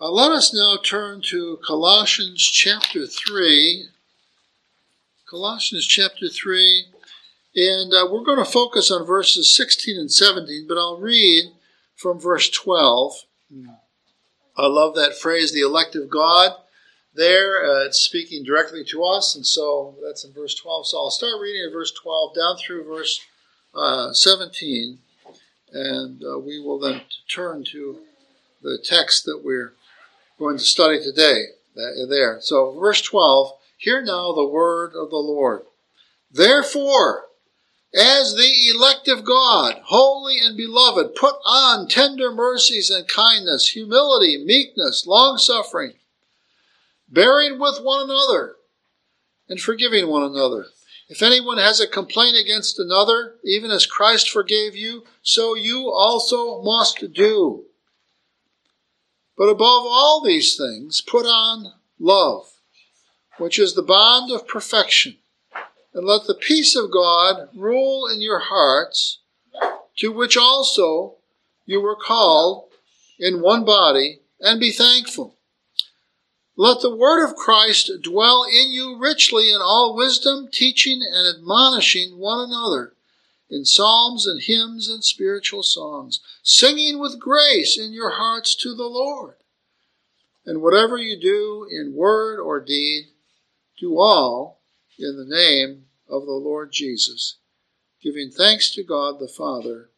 Uh, let us now turn to Colossians chapter 3. Colossians chapter 3. And uh, we're going to focus on verses 16 and 17, but I'll read from verse 12. I love that phrase, the elect of God. There, uh, it's speaking directly to us, and so that's in verse 12. So I'll start reading at verse 12 down through verse uh, 17, and uh, we will then turn to the text that we're going to study today. There. So, verse 12 Hear now the word of the Lord. Therefore, as the elect of God, holy and beloved, put on tender mercies and kindness, humility, meekness, long suffering, bearing with one another, and forgiving one another. If anyone has a complaint against another, even as Christ forgave you, so you also must do. But above all these things, put on love, which is the bond of perfection and let the peace of God rule in your hearts, to which also you were called in one body, and be thankful. Let the word of Christ dwell in you richly in all wisdom, teaching and admonishing one another in psalms and hymns and spiritual songs, singing with grace in your hearts to the Lord. And whatever you do in word or deed, do all in the name of the Lord Jesus, giving thanks to God the Father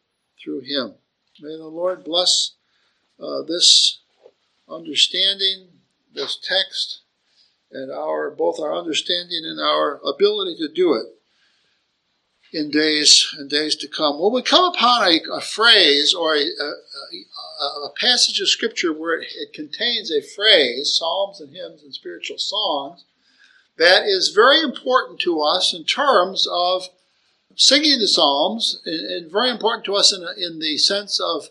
through him. May the Lord bless uh, this understanding, this text, and our both our understanding and our ability to do it in days and days to come. When we come upon a, a phrase or a, a, a, passage of scripture where it, it contains a phrase, psalms and hymns and spiritual songs, that is very important to us in terms of singing the Psalms, and, very important to us in, in the sense of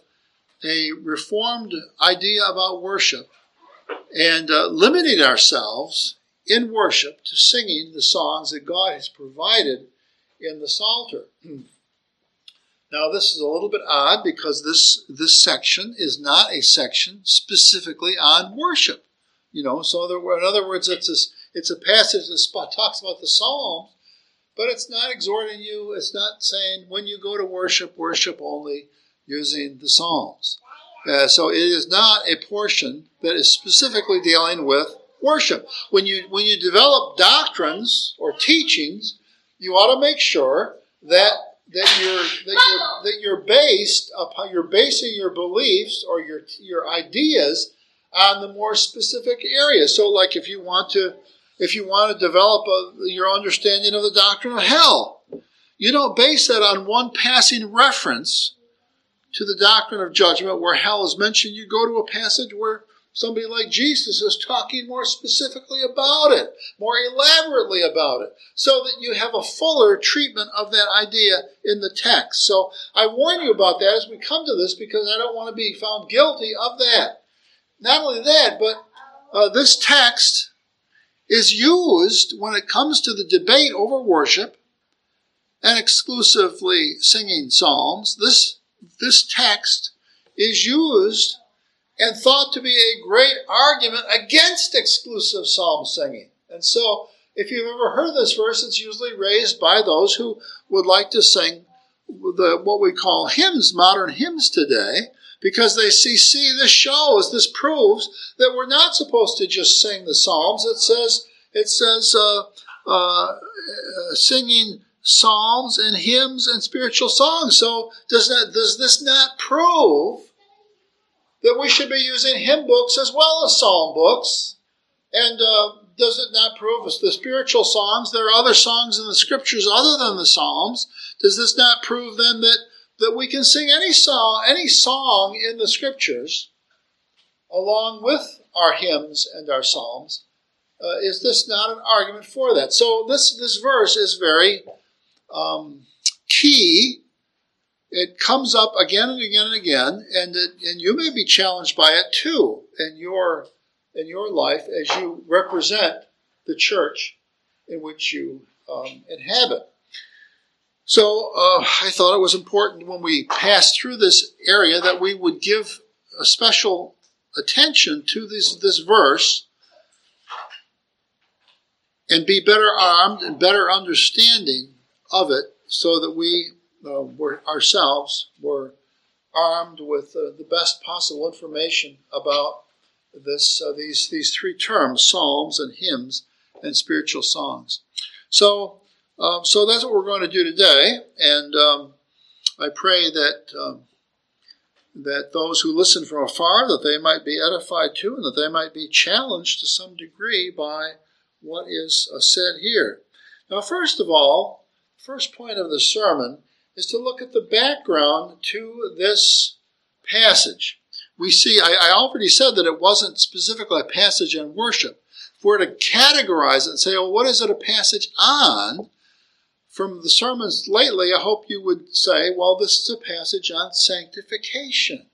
a reformed idea about worship and uh, limiting ourselves in worship to singing the songs that God has provided in the Psalter. Now, this is a little bit odd because this, this section is not a section specifically on worship. You know, so in other words, it's this it's a passage that talks about the Psalms, but it's not exhorting you. It's not saying when you go to worship, worship only using the Psalms. Uh, so it is not a portion that is specifically dealing with worship. When you when you develop doctrines or teachings, you ought to make sure that that you're that you're that you're based upon you're basing your beliefs or your your ideas on the more specific areas. So, like if you want to if you want to develop a, your understanding of the doctrine of hell. You don't base that on one passing reference to the doctrine of judgment where hell is mentioned. You go to a passage where somebody like Jesus is talking more specifically about it, more elaborately about it, so that you have a fuller treatment of that idea in the text. So I warn you about that as we come to this because I don't want to be found guilty of that. Not only that, but uh, this text is used when it comes to the debate over worship and exclusively singing psalms. This, this text is used and thought to be a great argument against exclusive psalm singing. And so, if you've ever heard this verse, it's usually raised by those who would like to sing the, what we call hymns, modern hymns today, because they see, see, this shows, this proves that we're not supposed to just sing the Psalms. It says, it says, uh, uh, singing psalms and hymns and spiritual songs. So does that, does this not prove that we should be using hymn books as well as psalm books? And uh, does it not prove us the spiritual songs? There are other songs in the scriptures other than the psalms. Does this not prove then that that we can sing any song, any song in the scriptures along with our hymns and our psalms. Uh, is this not an argument for that? So this this verse is very um, key. It comes up again and again and again, and it, and you may be challenged by it too in your in your life as you represent the church in which you um, inhabit. So uh, I thought it was important when we passed through this area that we would give a special attention to this, this verse and be better armed and better understanding of it so that we uh, were ourselves were armed with uh, the best possible information about this uh, these these three terms psalms and hymns and spiritual songs. So um, so that's what we're going to do today and um, I pray that um, that those who listen from afar that they might be edified too and that they might be challenged to some degree by what is uh, said here. Now first of all first point of the sermon is to look at the background to this passage. We see, I, I already said that it wasn't specifically a passage on worship. If we're to categorize it and say, well, what is it a passage on? From the sermons lately, I hope you would say, well, this is a passage on sanctification.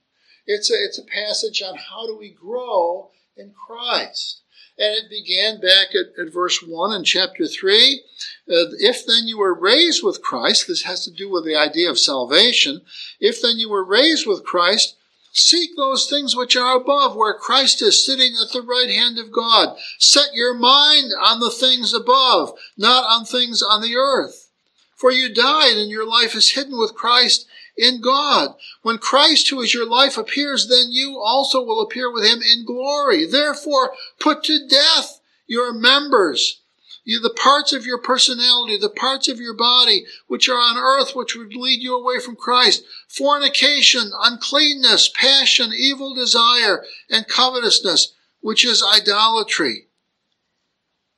It's a, it's a passage on how do we grow in Christ. And it began back at, at verse 1 in chapter 3. Uh, if then you were raised with Christ, this has to do with the idea of salvation. If then you were raised with Christ, seek those things which are above, where Christ is sitting at the right hand of God. Set your mind on the things above, not on things on the earth. For you died, and your life is hidden with Christ in God. When Christ, who is your life, appears, then you also will appear with him in glory. Therefore, put to death your members, the parts of your personality, the parts of your body, which are on earth, which would lead you away from Christ. Fornication, uncleanness, passion, evil desire, and covetousness, which is idolatry.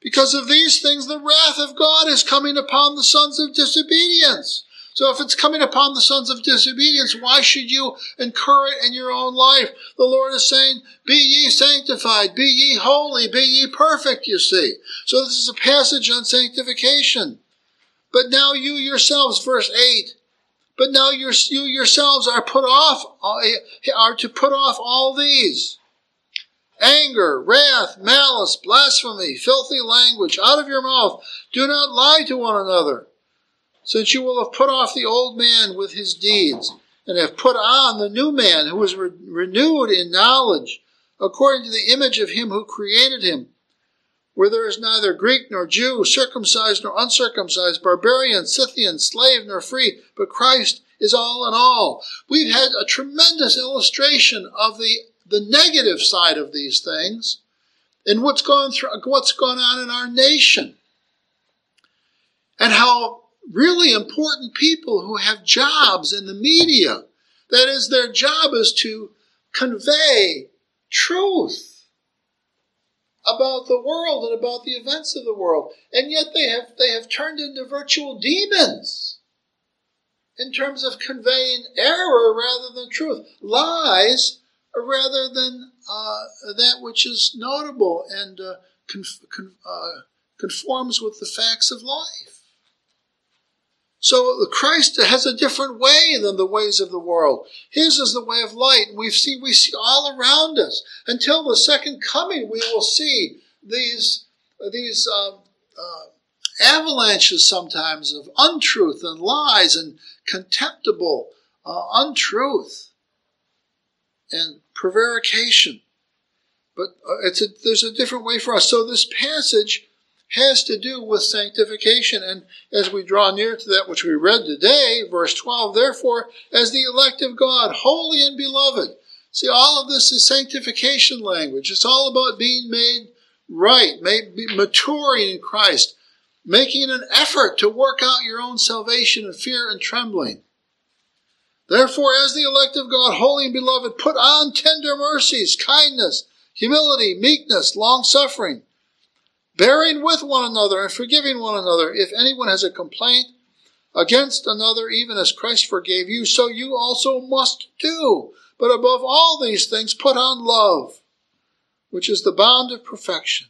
Because of these things, the wrath of God is coming upon the sons of disobedience. So if it's coming upon the sons of disobedience, why should you incur it in your own life? The Lord is saying, be ye sanctified, be ye holy, be ye perfect, you see. So this is a passage on sanctification. But now you yourselves, verse 8, but now you yourselves are put off, uh, are to put off all these. Anger, wrath, malice, blasphemy, filthy language out of your mouth. Do not lie to one another since you will have put off the old man with his deeds, and have put on the new man who is re- renewed in knowledge, according to the image of him who created him, where there is neither Greek nor Jew, circumcised nor uncircumcised, barbarian, Scythian, slave nor free, but Christ is all in all. We've had a tremendous illustration of the, the negative side of these things and what's gone through, what's gone on in our nation. And how really important people who have jobs in the media. That is, their job is to convey truth about the world and about the events of the world. And yet they have, they have turned into virtual demons in terms of conveying error rather than truth, lies rather than uh, that which is notable and uh, conf- con- uh, conforms with the facts of life. So Christ has a different way than the ways of the world. His is the way of light. We see, we see all around us. Until the second coming, we will see these, these uh, uh, avalanches sometimes of untruth and lies and contemptible uh, untruth and prevarication. But uh, it's a, there's a different way for us. So this passage has to do with sanctification. And as we draw near to that which we read today, verse 12, therefore, as the elect of God, holy and beloved. See, all of this is sanctification language. It's all about being made right, made, maturing in Christ, making an effort to work out your own salvation in fear and trembling. Therefore, as the elect of God, holy and beloved, put on tender mercies, kindness, humility, meekness, long suffering bearing with one another and forgiving one another. If anyone has a complaint against another, even as Christ forgave you, so you also must do. But above all these things, put on love, which is the bond of perfection.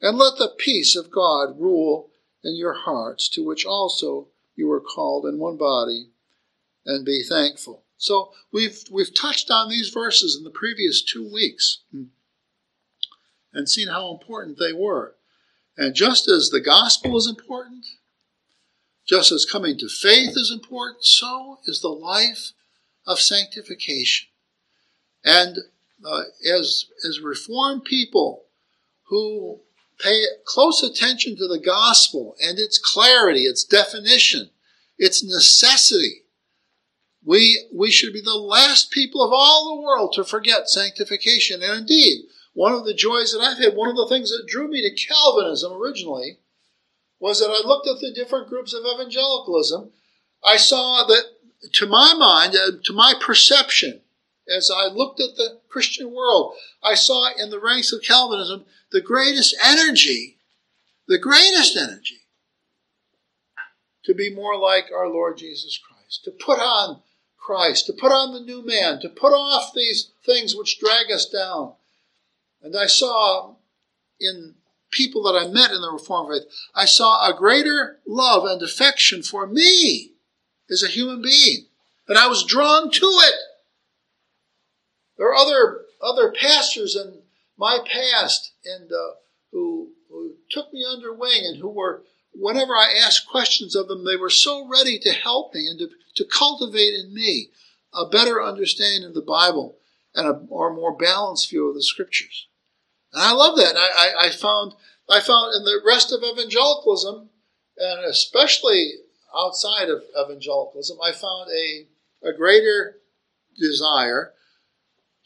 And let the peace of God rule in your hearts, to which also you were called in one body, and be thankful. So we've we've touched on these verses in the previous two weeks hmm. And seen how important they were. And just as the gospel is important, just as coming to faith is important, so is the life of sanctification. And uh, as, as Reformed people who pay close attention to the gospel and its clarity, its definition, its necessity, we, we should be the last people of all the world to forget sanctification. And indeed, one of the joys that I've had, one of the things that drew me to Calvinism originally, was that I looked at the different groups of evangelicalism. I saw that, to my mind, uh, to my perception, as I looked at the Christian world, I saw in the ranks of Calvinism the greatest energy, the greatest energy to be more like our Lord Jesus Christ, to put on Christ, to put on the new man, to put off these things which drag us down. And I saw in people that I met in the Reformed faith, I saw a greater love and affection for me as a human being. And I was drawn to it. There are other, other pastors in my past and uh, who, who took me under wing and who were whenever I asked questions of them, they were so ready to help me and to, to cultivate in me a better understanding of the Bible and a or more balanced view of the scriptures. And I love that. I, I, I found I found in the rest of evangelicalism, and especially outside of evangelicalism, I found a, a greater desire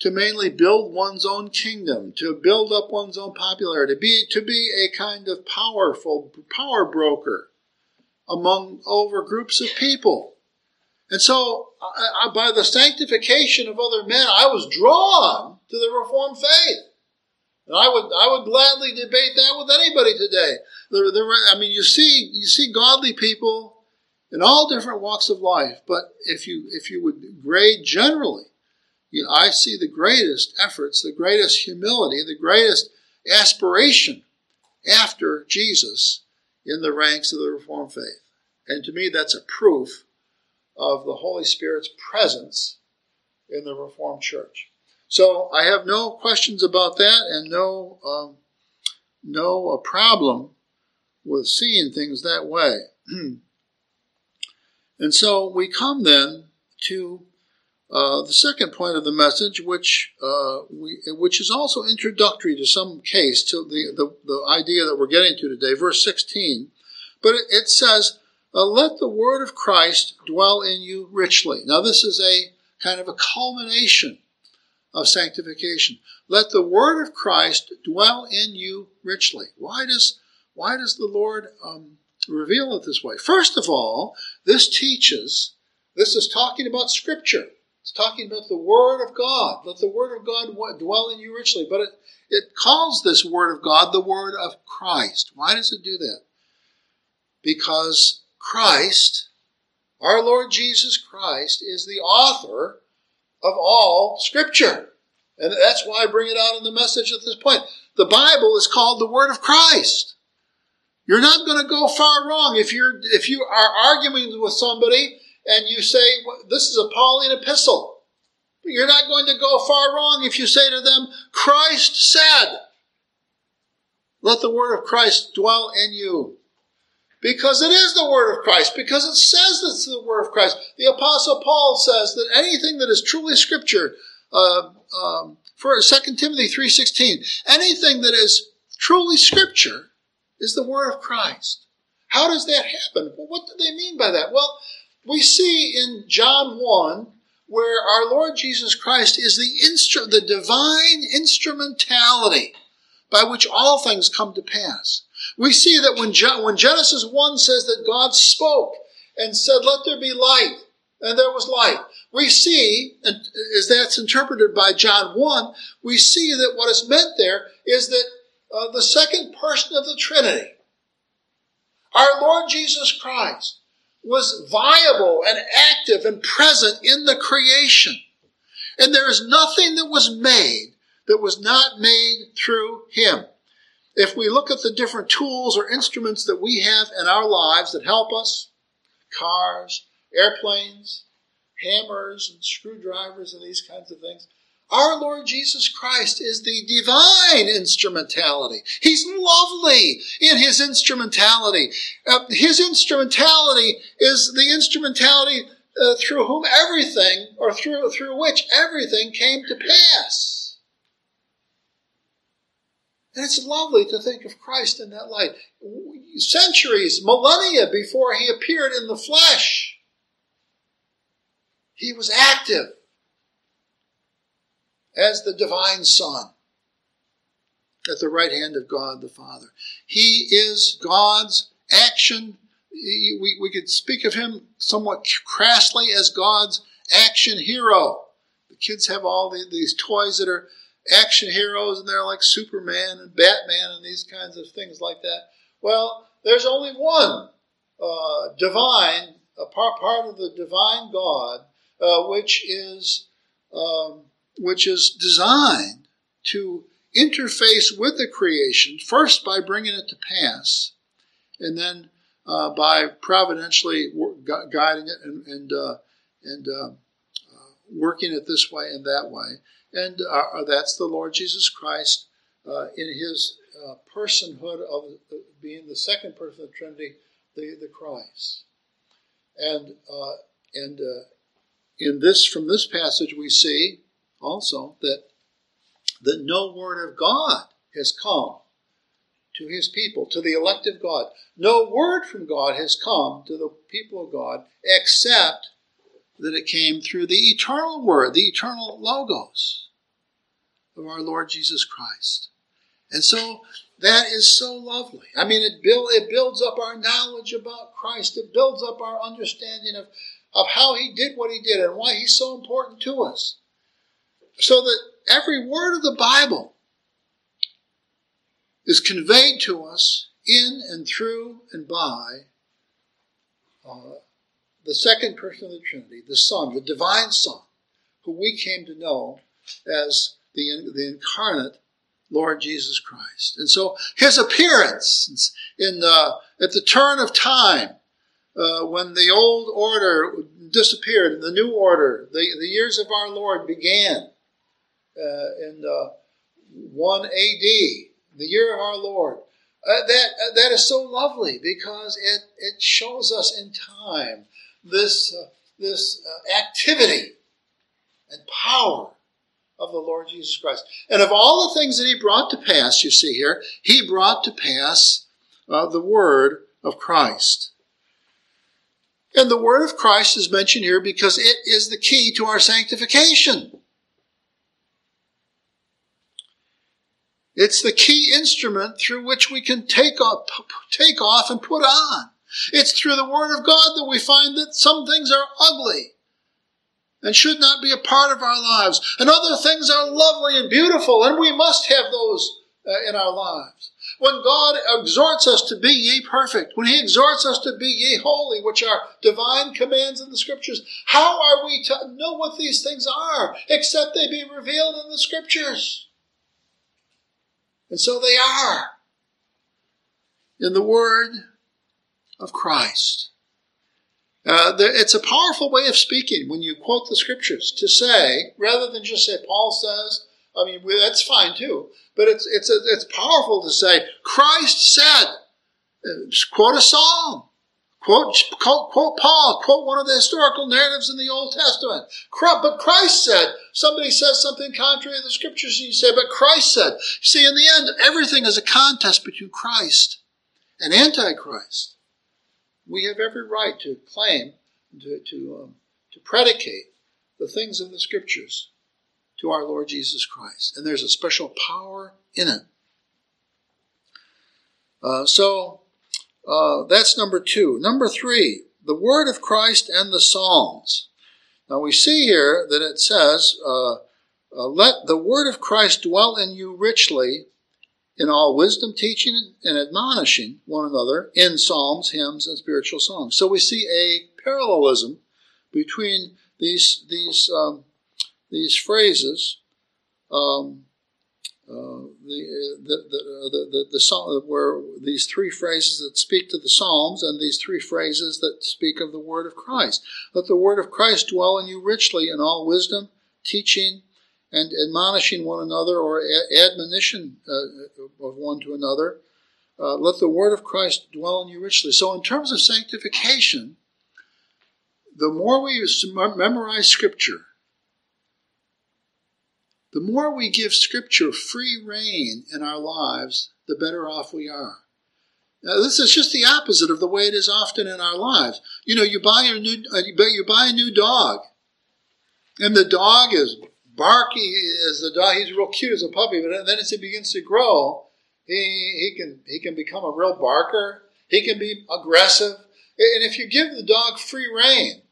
to mainly build one's own kingdom, to build up one's own popularity, be, to be a kind of powerful power broker among over groups of people. And so, I, I, by the sanctification of other men, I was drawn to the Reformed faith. And I would, I would gladly debate that with anybody today. I mean, you see, you see godly people in all different walks of life, but if you, if you would grade generally, you know, I see the greatest efforts, the greatest humility, the greatest aspiration after Jesus in the ranks of the Reformed faith. And to me, that's a proof of the Holy Spirit's presence in the Reformed Church. So I have no questions about that and no, um, no uh, problem with seeing things that way. and so we come then to uh, the second point of the message, which uh, we, which is also introductory to some case to the, the, the idea that we're getting to today, verse 16, but it, it says, uh, "Let the word of Christ dwell in you richly." Now, this is a kind of a culmination of sanctification. Let the word of Christ dwell in you richly. Why does why does the Lord um, reveal it this way? First of all, this teaches. This is talking about Scripture. It's talking about the Word of God. Let the Word of God dwell in you richly. But it, it calls this Word of God the Word of Christ. Why does it do that? Because Christ, our Lord Jesus Christ, is the author of all Scripture. And that's why I bring it out in the message at this point. The Bible is called the Word of Christ. You're not going to go far wrong if you're if you are arguing with somebody and you say, this is a Pauline epistle. You're not going to go far wrong if you say to them, Christ said, let the word of Christ dwell in you. Because it is the word of Christ, because it says it's the word of Christ. The apostle Paul says that anything that is truly scripture, uh, um, for 2 Timothy 3.16, anything that is truly scripture is the word of Christ. How does that happen? Well, what do they mean by that? Well, we see in John 1 where our Lord Jesus Christ is the instru- the divine instrumentality by which all things come to pass. We see that when, Je- when Genesis 1 says that God spoke and said, let there be light, and there was light. We see, and as that's interpreted by John 1, we see that what is meant there is that uh, the second person of the Trinity, our Lord Jesus Christ, was viable and active and present in the creation. And there is nothing that was made that was not made through him. If we look at the different tools or instruments that we have in our lives that help us, cars, airplanes, hammers and screwdrivers and these kinds of things, our Lord Jesus Christ is the divine instrumentality. He's lovely in his instrumentality. Uh, his instrumentality is the instrumentality uh, through whom everything, or through, through which everything came to pass. And it's lovely to think of Christ in that light. Centuries, millennia before he appeared in the flesh, he was active as the divine Son at the right hand of God the Father. He is God's action. We, we could speak of him somewhat crassly as God's action hero. The kids have all the, these toys that are action heroes and they're like Superman and Batman and these kinds of things like that. Well, there's only one uh, divine, a part, part of the divine God, uh, which is um, which is designed to interface with the creation, first by bringing it to pass, and then uh, by providentially guiding it and, and, uh, and uh, uh, working it this way and that way. And uh, uh, that's the Lord Jesus Christ uh, in his uh, personhood of uh, being the second person of the Trinity, the, the Christ. And, and in this, from this passage, we see also that that no word of God has come to his people, to the elect of God. No word from God has come to the people of God except that it came through the eternal word, the eternal logos of our Lord Jesus Christ. And so that is so lovely. I mean, it, build, it builds up our knowledge about Christ. It builds up our understanding of, of how he did what he did and why he's so important to us. So that every word of the Bible is conveyed to us in and through and by uh, the second person of the Trinity, the Son, the divine Son, who we came to know as the, the incarnate Lord Jesus Christ. And so his appearance in uh, at the turn of time, uh, when the old order disappeared the new order, the, the years of our Lord began, uh, in uh, 1 AD, the year of our Lord. Uh, that uh, that is so lovely because it it shows us in time this uh, this activity and power of the Lord Jesus Christ. And of all the things that He brought to pass, you see here, He brought to pass uh, the word of Christ. And the word of Christ is mentioned here because it is the key to our sanctification. It's the key instrument through which we can take off, take off and put on. It's through the Word of God that we find that some things are ugly and should not be a part of our lives, and other things are lovely and beautiful, and we must have those uh, in our lives. When God exhorts us to be ye perfect, when He exhorts us to be ye holy, which are divine commands in the Scriptures, how are we to know what these things are except they be revealed in the Scriptures? And so they are in the Word of Christ. Uh, it's a powerful way of speaking when you quote the scriptures to say, rather than just say, Paul says, I mean, that's fine too, but it's, it's, it's powerful to say, Christ said, uh, quote a psalm, Quote, quote, quote, Paul, quote one of the historical narratives in the Old Testament. But Christ said, somebody says something contrary to the scriptures, and you say, but Christ said. See, in the end, everything is a contest between Christ and Antichrist. We have every right to claim, to, to, um, to predicate the things of the scriptures to our Lord Jesus Christ. And there's a special power in it. Uh, so, uh, that's number two. Number three, the word of Christ and the Psalms. Now we see here that it says, uh, uh, let the word of Christ dwell in you richly in all wisdom, teaching, and admonishing one another in psalms, hymns, and spiritual songs. So we see a parallelism between these these um, these phrases. Um, uh, the, the, the, the, the, psalm, where these three phrases that speak to the Psalms and these three phrases that speak of the word of Christ. Let the word of Christ dwell in you richly in all wisdom, teaching, and admonishing one another or admonition uh, of one to another. Uh, let the word of Christ dwell in you richly. So, in terms of sanctification, the more we memorize Scripture, the more we give Scripture free reign in our lives, the better off we are. Now, this is just the opposite of the way it is often in our lives. You know, you buy a new, uh, you buy a new dog, and the dog is barky as the dog. He's real cute as a puppy, but then as he begins to grow, he he can he can become a real barker. He can be aggressive, and if you give the dog free reign,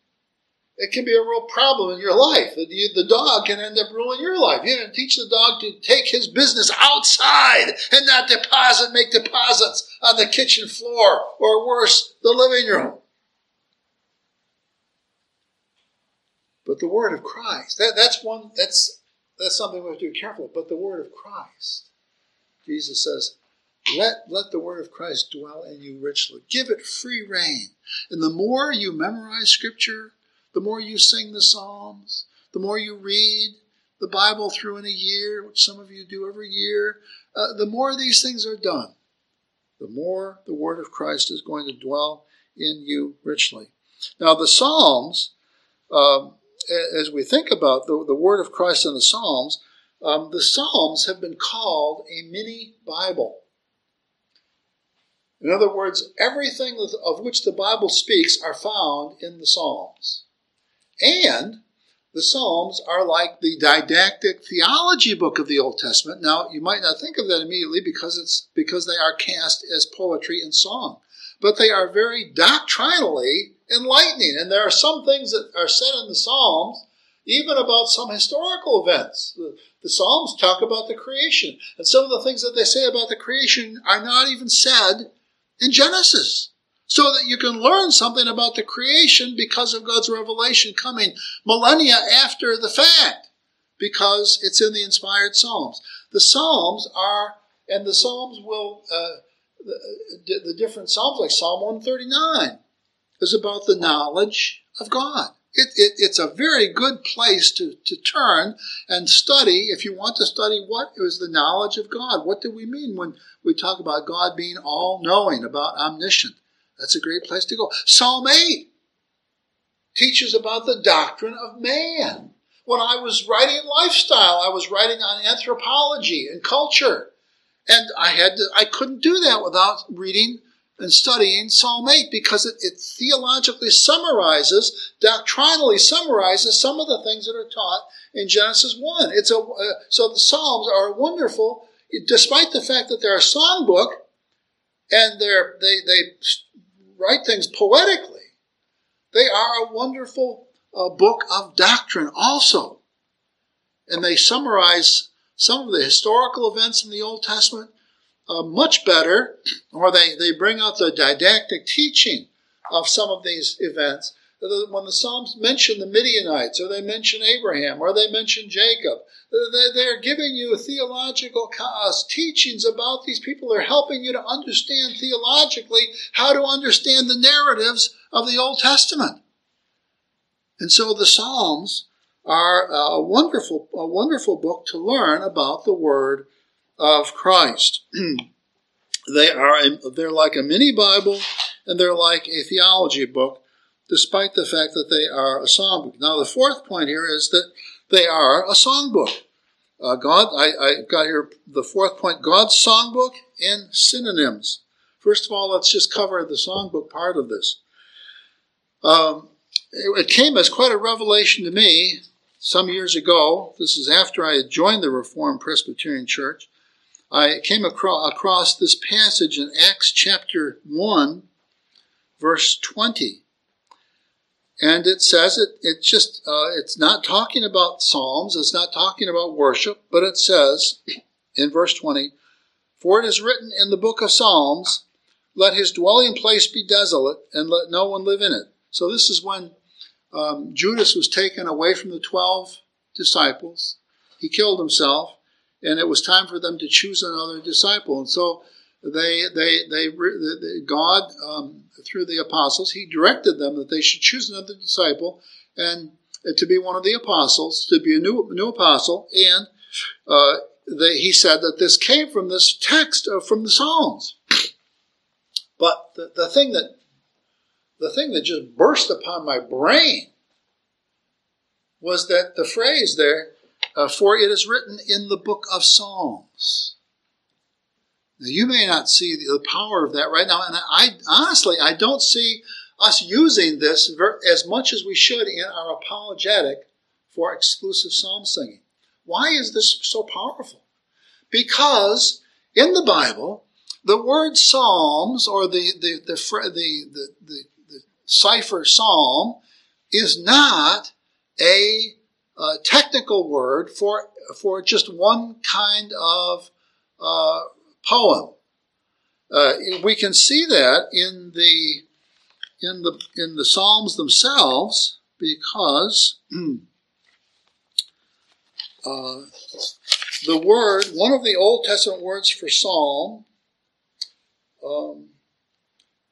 it can be a real problem in your life. The, the dog can end up ruling your life. You know, teach the dog to take his business outside and not deposit, make deposits on the kitchen floor or worse, the living room. But the word of Christ, that, that's one, that's, that's something we have to be careful. of. But the word of Christ, Jesus says, let, let the word of Christ dwell in you richly. Give it free reign. And the more you memorize scripture, the more you sing the Psalms, the more you read the Bible through in a year, which some of you do every year, uh, the more these things are done, the more the Word of Christ is going to dwell in you richly. Now, the Psalms, um, as we think about the, the Word of Christ in the Psalms, um, the Psalms have been called a mini Bible. In other words, everything of which the Bible speaks are found in the Psalms. And the Psalms are like the didactic theology book of the Old Testament. Now, you might not think of that immediately because it's because they are cast as poetry and song, but they are very doctrinally enlightening. And there are some things that are said in the Psalms, even about some historical events. The, the Psalms talk about the creation, and some of the things that they say about the creation are not even said in Genesis so that you can learn something about the creation because of God's revelation coming millennia after the fact, because it's in the inspired Psalms. The Psalms are, and the Psalms will, uh, the, the different Psalms, like Psalm 139, is about the knowledge of God. It, it, it's a very good place to, to turn and study if you want to study what is the knowledge of God. What do we mean when we talk about God being all knowing, about omniscient? That's a great place to go. Psalm 8 teaches about the doctrine of man. When I was writing lifestyle, I was writing on anthropology and culture. And I had to, I couldn't do that without reading and studying Psalm 8 because it, it theologically summarizes, doctrinally summarizes some of the things that are taught in Genesis 1. It's a, uh, so the Psalms are wonderful, despite the fact that they're a songbook and they're, they, they write things poetically, they are a wonderful uh, book of doctrine also. And they summarize some of the historical events in the Old Testament uh, much better, or they, they bring out the didactic teaching of some of these events. When the Psalms mention the Midianites, or they mention Abraham, or they mention Jacob, they're giving you theological teachings about these people. They're helping you to understand theologically how to understand the narratives of the Old Testament. And so the Psalms are a wonderful, a wonderful book to learn about the Word of Christ. they are they're like a mini Bible and they're like a theology book, despite the fact that they are a songbook. Now the fourth point here is that they are a songbook. Uh, God, I, I got here the fourth point God's songbook and synonyms. First of all, let's just cover the songbook part of this. Um, it, it came as quite a revelation to me some years ago. This is after I had joined the Reformed Presbyterian Church. I came across, across this passage in Acts chapter 1, verse 20. And it says it, it just, uh, it's not talking about Psalms, it's not talking about worship, but it says in verse 20, For it is written in the book of Psalms, let his dwelling place be desolate, and let no one live in it. So this is when um, Judas was taken away from the 12 disciples. He killed himself, and it was time for them to choose another disciple. And so they, they, they, they God, um, through the apostles, he directed them that they should choose another disciple and to be one of the apostles, to be a new, new apostle. And uh, they, he said that this came from this text uh, from the Psalms. But the, the thing that the thing that just burst upon my brain was that the phrase there, uh, for it is written in the book of Psalms. Now, you may not see the power of that right now, and I honestly I don't see us using this as much as we should in our apologetic for exclusive psalm singing. Why is this so powerful? Because in the Bible, the word psalms or the the the the, the, the, the cipher psalm is not a, a, technical word for for just one kind of uh, poem. Uh, we can see that in the in the in the Psalms themselves because uh, the word one of the Old Testament words for psalm, um,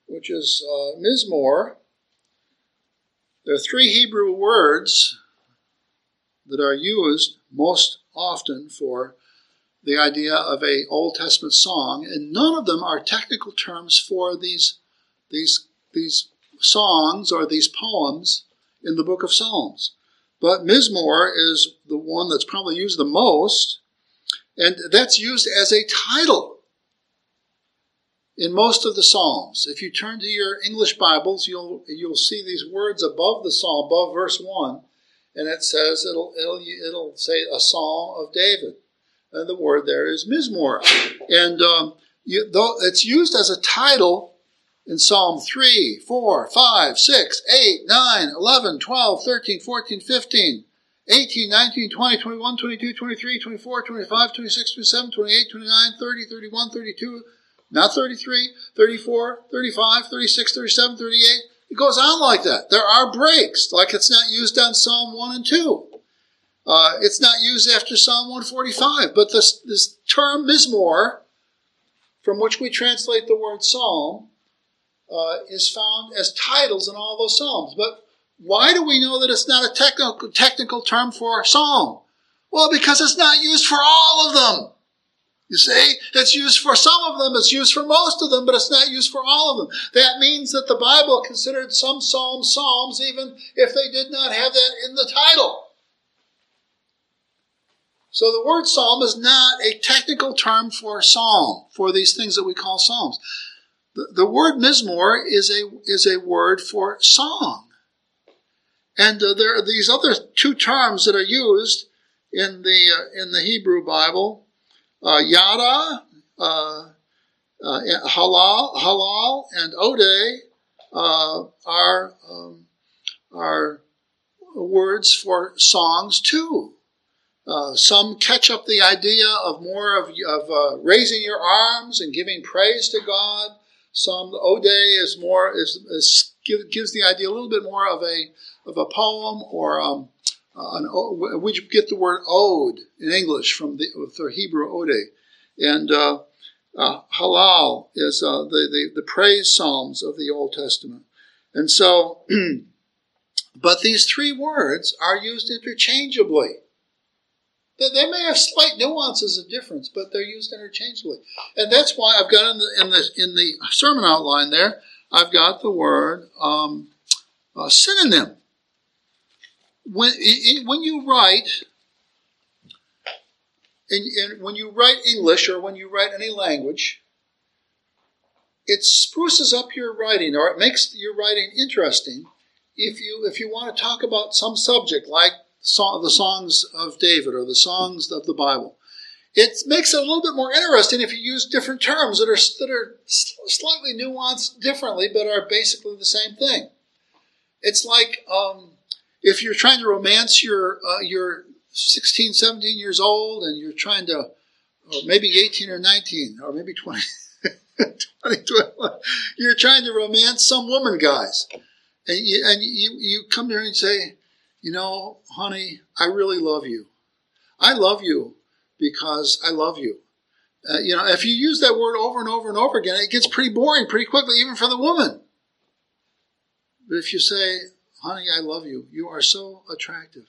which is uh, mizmor. There are three Hebrew words that are used most often for the idea of a Old Testament song, and none of them are technical terms for these these these songs or these poems in the book of Psalms. But Mizmor is the one that's probably used the most, and that's used as a title in most of the Psalms. If you turn to your English Bibles, you'll you'll see these words above the Psalm, above verse one, and it says it'll it'll it'll say a Psalm of David and the word there is Mizmor. And um, you, though it's used as a title in Psalm 3, 4, 5, 6, 8, 9, 11, 12, 13, 14, 15, 18, 19, 20, 21, 22, 23, 24, 25, 26, 27, 28, 29, 30, 31, 32, not 33, 34, 35, 36, 37, 38. It goes on like that. There are breaks, like it's not used on Psalm 1 and 2. Uh, it's not used after Psalm 145, but this, this term mizmor, from which we translate the word psalm, uh, is found as titles in all those psalms. But why do we know that it's not a technical, technical term for a psalm? Well, because it's not used for all of them. You see, it's used for some of them, it's used for most of them, but it's not used for all of them. That means that the Bible considered some psalms psalms even if they did not have that in the title. So the word psalm is not a technical term for psalm, for these things that we call psalms. The, the word mizmor is a, is a word for song. And uh, there are these other two terms that are used in the, uh, in the Hebrew Bible. Uh, yada, uh, uh, halal, halal, and ode are, um, are words for songs too. Uh, some catch up the idea of more of, of uh, raising your arms and giving praise to God. Some the ode is more is, is gives the idea a little bit more of a of a poem or um, uh, an we get the word ode in English from the, the Hebrew ode, and uh, uh, halal is the, the the praise psalms of the Old Testament, and so. but these three words are used interchangeably. They may have slight nuances of difference, but they're used interchangeably. And that's why I've got in the, in the, in the sermon outline there, I've got the word um, uh, synonym. When, when you write, in, when you write English or when you write any language, it spruces up your writing or it makes your writing interesting if you if you want to talk about some subject like the songs of David or the songs of the Bible. It makes it a little bit more interesting if you use different terms that are that are slightly nuanced differently, but are basically the same thing. It's like um, if you're trying to romance your uh, your 16, 17 years old, and you're trying to, or maybe 18 or 19, or maybe 20, 20 you're trying to romance some woman, guys, and you and you you come here and say, you know, honey, I really love you. I love you because I love you. Uh, you know, if you use that word over and over and over again, it gets pretty boring pretty quickly, even for the woman. But if you say, honey, I love you, you are so attractive.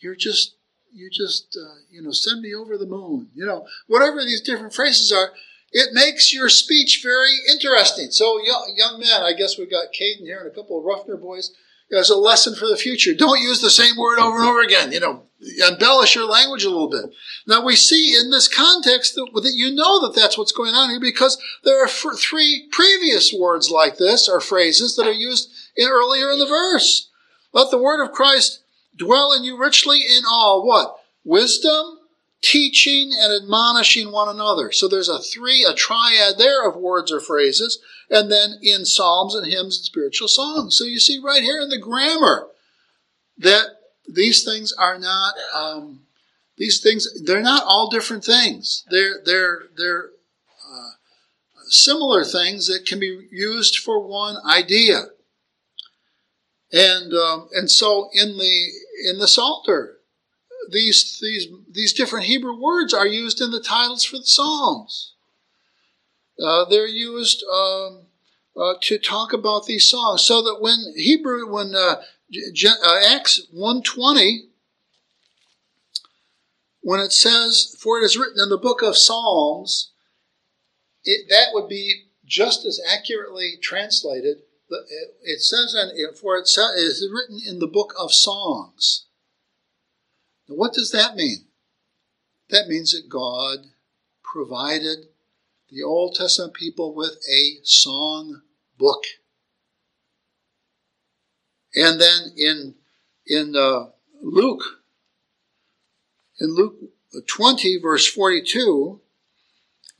You're just, you just, uh, you know, send me over the moon. You know, whatever these different phrases are, it makes your speech very interesting. So, young, young men, I guess we've got Caden here and a couple of Ruffner boys as a lesson for the future. Don't use the same word over and over again. You know, embellish your language a little bit. Now we see in this context that, that you know that that's what's going on here because there are three previous words like this or phrases that are used in, earlier in the verse. Let the word of Christ dwell in you richly in all what? Wisdom, teaching, and admonishing one another. So there's a three, a triad there of words or phrases, and then in psalms and hymns and spiritual songs. So you see right here in the grammar that these things are not um, these things. They're not all different things. They're they're they're uh, similar things that can be used for one idea. And um, and so in the in the Psalter, these these these different Hebrew words are used in the titles for the Psalms. Uh, they're used um, uh, to talk about these songs, so that when Hebrew when uh, uh Acts one twenty when it says, For it is written in the book of Psalms, it, that would be just as accurately translated. It says, for it is written in the book of songs. What does that mean? That means that God provided the Old Testament people with a song book. And then in, in uh, Luke, in Luke 20, verse 42,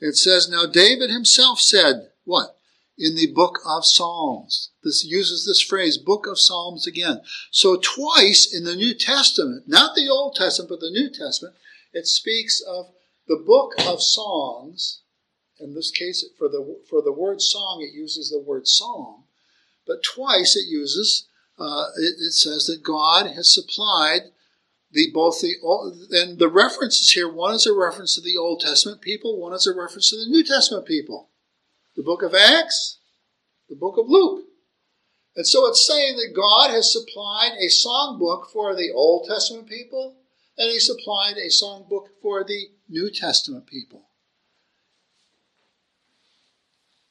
it says, Now David himself said, What? In the book of Psalms. This uses this phrase, book of Psalms again. So twice in the New Testament, not the Old Testament, but the New Testament, it speaks of the book of songs. In this case, for the for the word song, it uses the word psalm, but twice it uses uh, it, it says that God has supplied the both the and the references here. One is a reference to the Old Testament people. One is a reference to the New Testament people. The book of Acts, the book of Luke. And so it's saying that God has supplied a songbook for the Old Testament people, and He supplied a songbook for the New Testament people.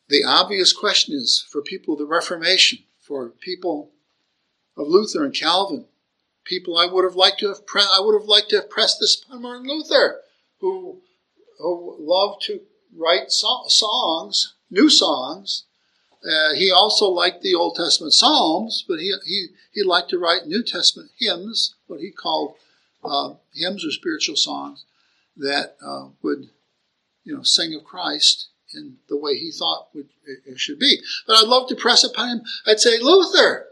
The obvious question is for people of the Reformation, for people of Luther and Calvin, people I would have liked to have pre- I would have liked to have pressed this upon Martin Luther, who who loved to write so- songs, new songs. Uh, he also liked the Old Testament Psalms, but he, he, he liked to write New Testament hymns, what he called uh, hymns or spiritual songs that uh, would, you know, sing of Christ in the way he thought would, it should be. But I'd love to press upon him. I'd say, Luther,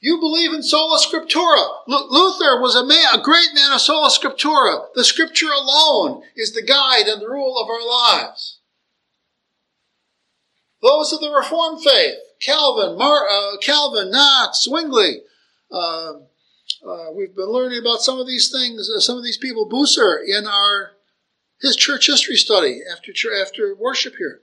you believe in sola scriptura. L- Luther was a man, a great man of sola scriptura. The scripture alone is the guide and the rule of our lives. Those of the Reformed faith, Calvin, Mar- uh, Calvin, Knox, Zwingli. Uh, uh, we've been learning about some of these things, uh, some of these people, Bucer, in our his church history study after after worship here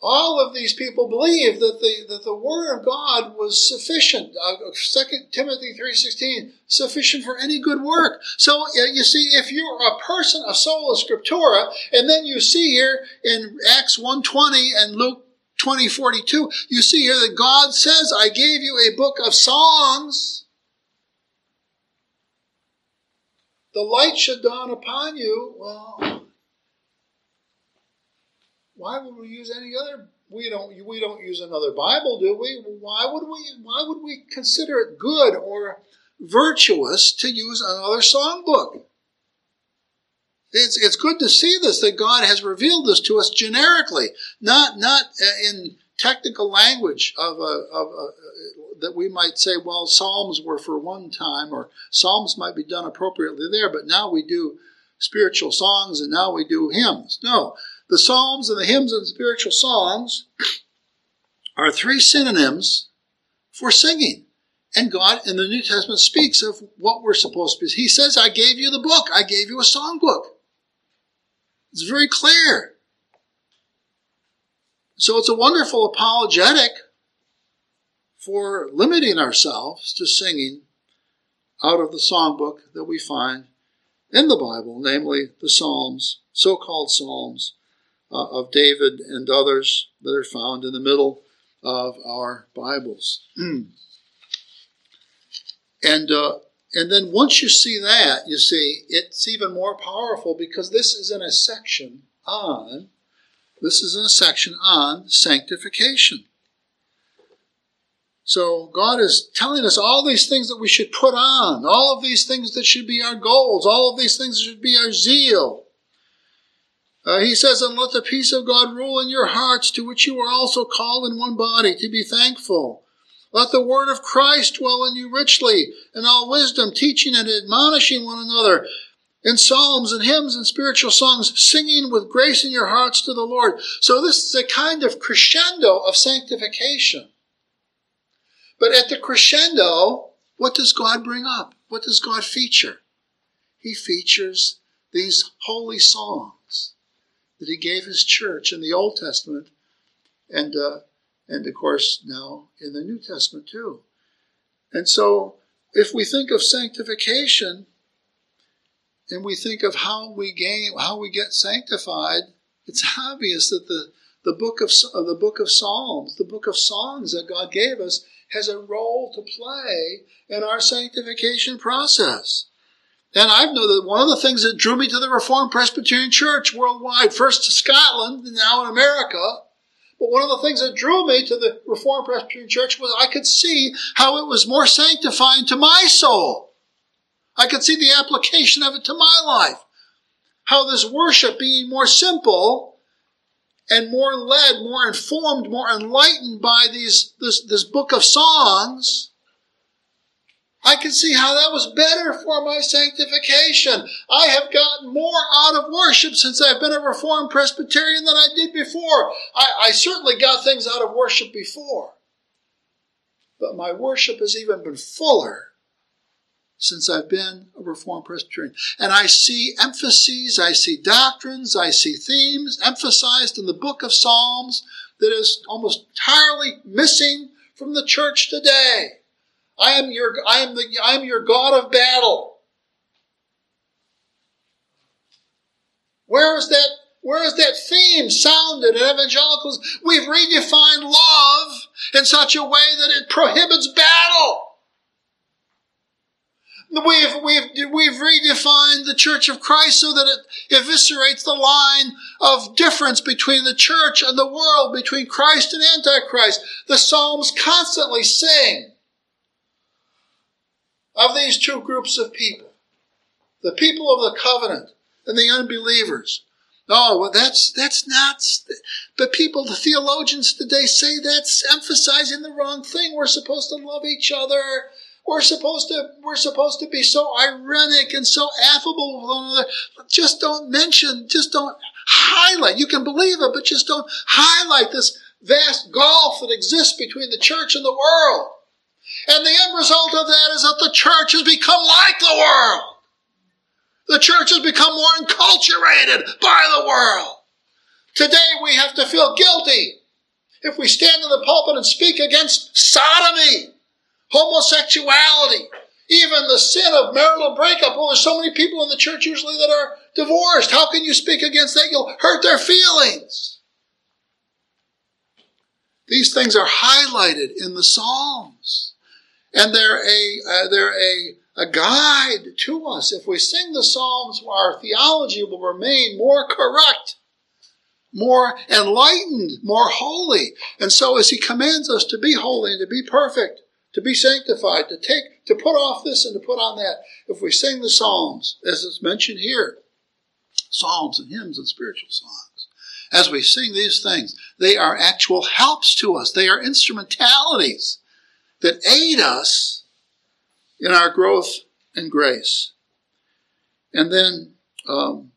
all of these people believe that the, that the word of God was sufficient. Uh, 2 Timothy 3.16, sufficient for any good work. So uh, you see, if you're a person of sola scriptura, and then you see here in Acts 1.20 and Luke 20.42, you see here that God says, I gave you a book of songs. The light should dawn upon you. Well, why would we use any other? We don't. We don't use another Bible, do we? Why would we? Why would we consider it good or virtuous to use another songbook? It's, it's good to see this that God has revealed this to us generically, not not uh, in technical language of a, of a, that we might say, well, Psalms were for one time, or Psalms might be done appropriately there, but now we do spiritual songs and now we do hymns. No, the Psalms and the hymns and spiritual songs are three synonyms for singing. And God in the New Testament speaks of what we're supposed to be. He says, I gave you the book, I gave you a songbook. It's very clear. So it's a wonderful apologetic for limiting ourselves to singing out of the songbook that we find in the Bible, namely the Psalms, so called Psalms, uh, of David and others that are found in the middle of our Bibles. and uh, and then once you see that, you see it's even more powerful because this is in a section on this is in a section on sanctification. So God is telling us all these things that we should put on, all of these things that should be our goals, all of these things that should be our zeal. Uh, he says, And let the peace of God rule in your hearts, to which you are also called in one body, to be thankful. Let the word of Christ dwell in you richly, in all wisdom, teaching and admonishing one another in psalms and hymns and spiritual songs, singing with grace in your hearts to the Lord. So this is a kind of crescendo of sanctification. But at the crescendo, what does God bring up? What does God feature? He features these holy songs that he gave his church in the Old Testament and, uh, and of course now in the New Testament too. And so if we think of sanctification and we think of how we gain, how we get sanctified, it's obvious that the, the book of, of the book of Psalms, the book of songs that God gave us, has a role to play in our sanctification process. And I know that one of the things that drew me to the Reformed Presbyterian Church worldwide, first to Scotland, and now in America, but one of the things that drew me to the Reformed Presbyterian Church was I could see how it was more sanctifying to my soul. I could see the application of it to my life. How this worship being more simple and more led, more informed, more enlightened by these this, this book of songs I can see how that was better for my sanctification. I have gotten more out of worship since I've been a Reformed Presbyterian than I did before. I, I certainly got things out of worship before. But my worship has even been fuller since I've been a Reformed Presbyterian. And I see emphases, I see doctrines, I see themes emphasized in the book of Psalms that is almost entirely missing from the church today. I am your, I am the, I am your God of battle. Where is that, where is that theme sounded in evangelicals? We've redefined love in such a way that it prohibits battle. We've, we've, we've redefined the Church of Christ so that it eviscerates the line of difference between the church and the world, between Christ and Antichrist. The Psalms constantly sing of these two groups of people the people of the covenant and the unbelievers. Oh, that's that's not. But people, the theologians today say that's emphasizing the wrong thing. We're supposed to love each other. We're supposed to we're supposed to be so ironic and so affable with one another. Just don't mention. Just don't highlight. You can believe it, but just don't highlight this vast gulf that exists between the church and the world. And the end result of that is that the church has become like the world. The church has become more enculturated by the world. Today we have to feel guilty if we stand in the pulpit and speak against sodomy, homosexuality, even the sin of marital breakup. Well, there's so many people in the church usually that are divorced. How can you speak against that? You'll hurt their feelings. These things are highlighted in the Psalms and they're a uh, they're a a guide to us. If we sing the Psalms, our theology will remain more correct, more enlightened, more holy. And so, as He commands us to be holy and to be perfect, to be sanctified, to take, to put off this and to put on that, if we sing the Psalms, as it's mentioned here, Psalms and hymns and spiritual songs, as we sing these things, they are actual helps to us. They are instrumentalities that aid us in our growth and grace. And then, um,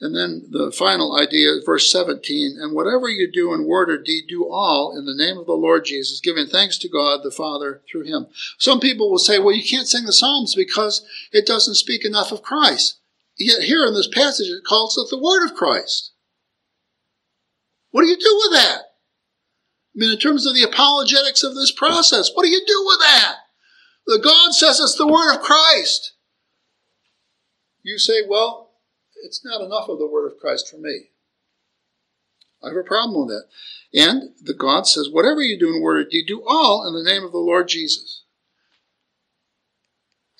and then the final idea, verse 17, and whatever you do in word or deed, do all in the name of the Lord Jesus, giving thanks to God the Father through him. Some people will say, well, you can't sing the Psalms because it doesn't speak enough of Christ. Yet here in this passage, it calls it the word of Christ. What do you do with that? I mean, in terms of the apologetics of this process, what do you do with that? The God says it's the word of Christ. You say, well, it's not enough of the word of Christ for me. I have a problem with that. And the God says, whatever you do in word or deed, do all in the name of the Lord Jesus.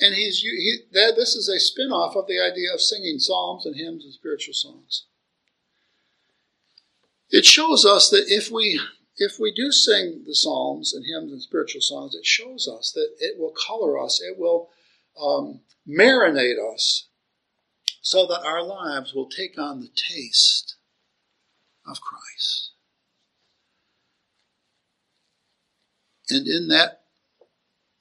And he's he, that, this is a spin-off of the idea of singing psalms and hymns and spiritual songs. It shows us that if we if we do sing the psalms and hymns and spiritual songs, it shows us that it will color us, it will um, marinate us, so that our lives will take on the taste of Christ. And in that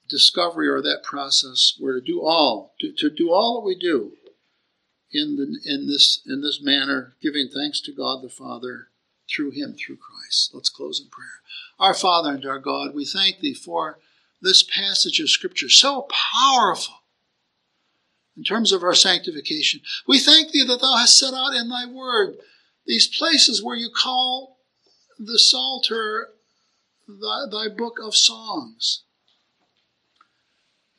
discovery or that process, we're to do all, to, to do all that we do in, the, in, this, in this manner, giving thanks to God the Father through Him, through Christ. Let's close in prayer. Our Father and our God, we thank Thee for this passage of Scripture, so powerful in terms of our sanctification. We thank Thee that Thou hast set out in Thy Word these places where you call the Psalter thy, thy book of songs.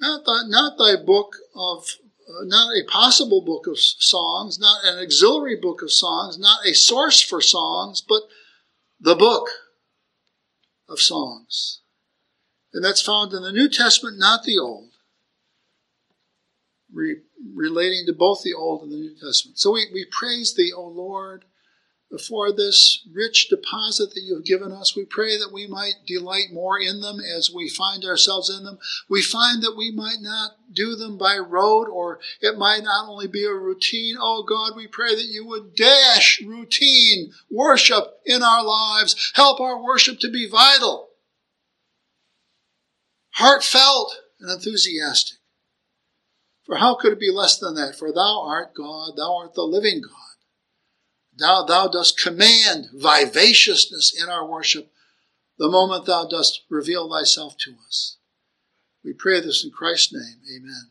Not thy, not thy book of, uh, not a possible book of songs, not an auxiliary book of songs, not a source for songs, but the book of songs. And that's found in the New Testament, not the Old, re- relating to both the Old and the New Testament. So we, we praise thee, O Lord for this rich deposit that you have given us. We pray that we might delight more in them as we find ourselves in them. We find that we might not do them by rote or it might not only be a routine. Oh God, we pray that you would dash routine worship in our lives. Help our worship to be vital, heartfelt, and enthusiastic. For how could it be less than that? For thou art God, thou art the living God. Thou, thou dost command vivaciousness in our worship the moment thou dost reveal thyself to us. We pray this in Christ's name. Amen.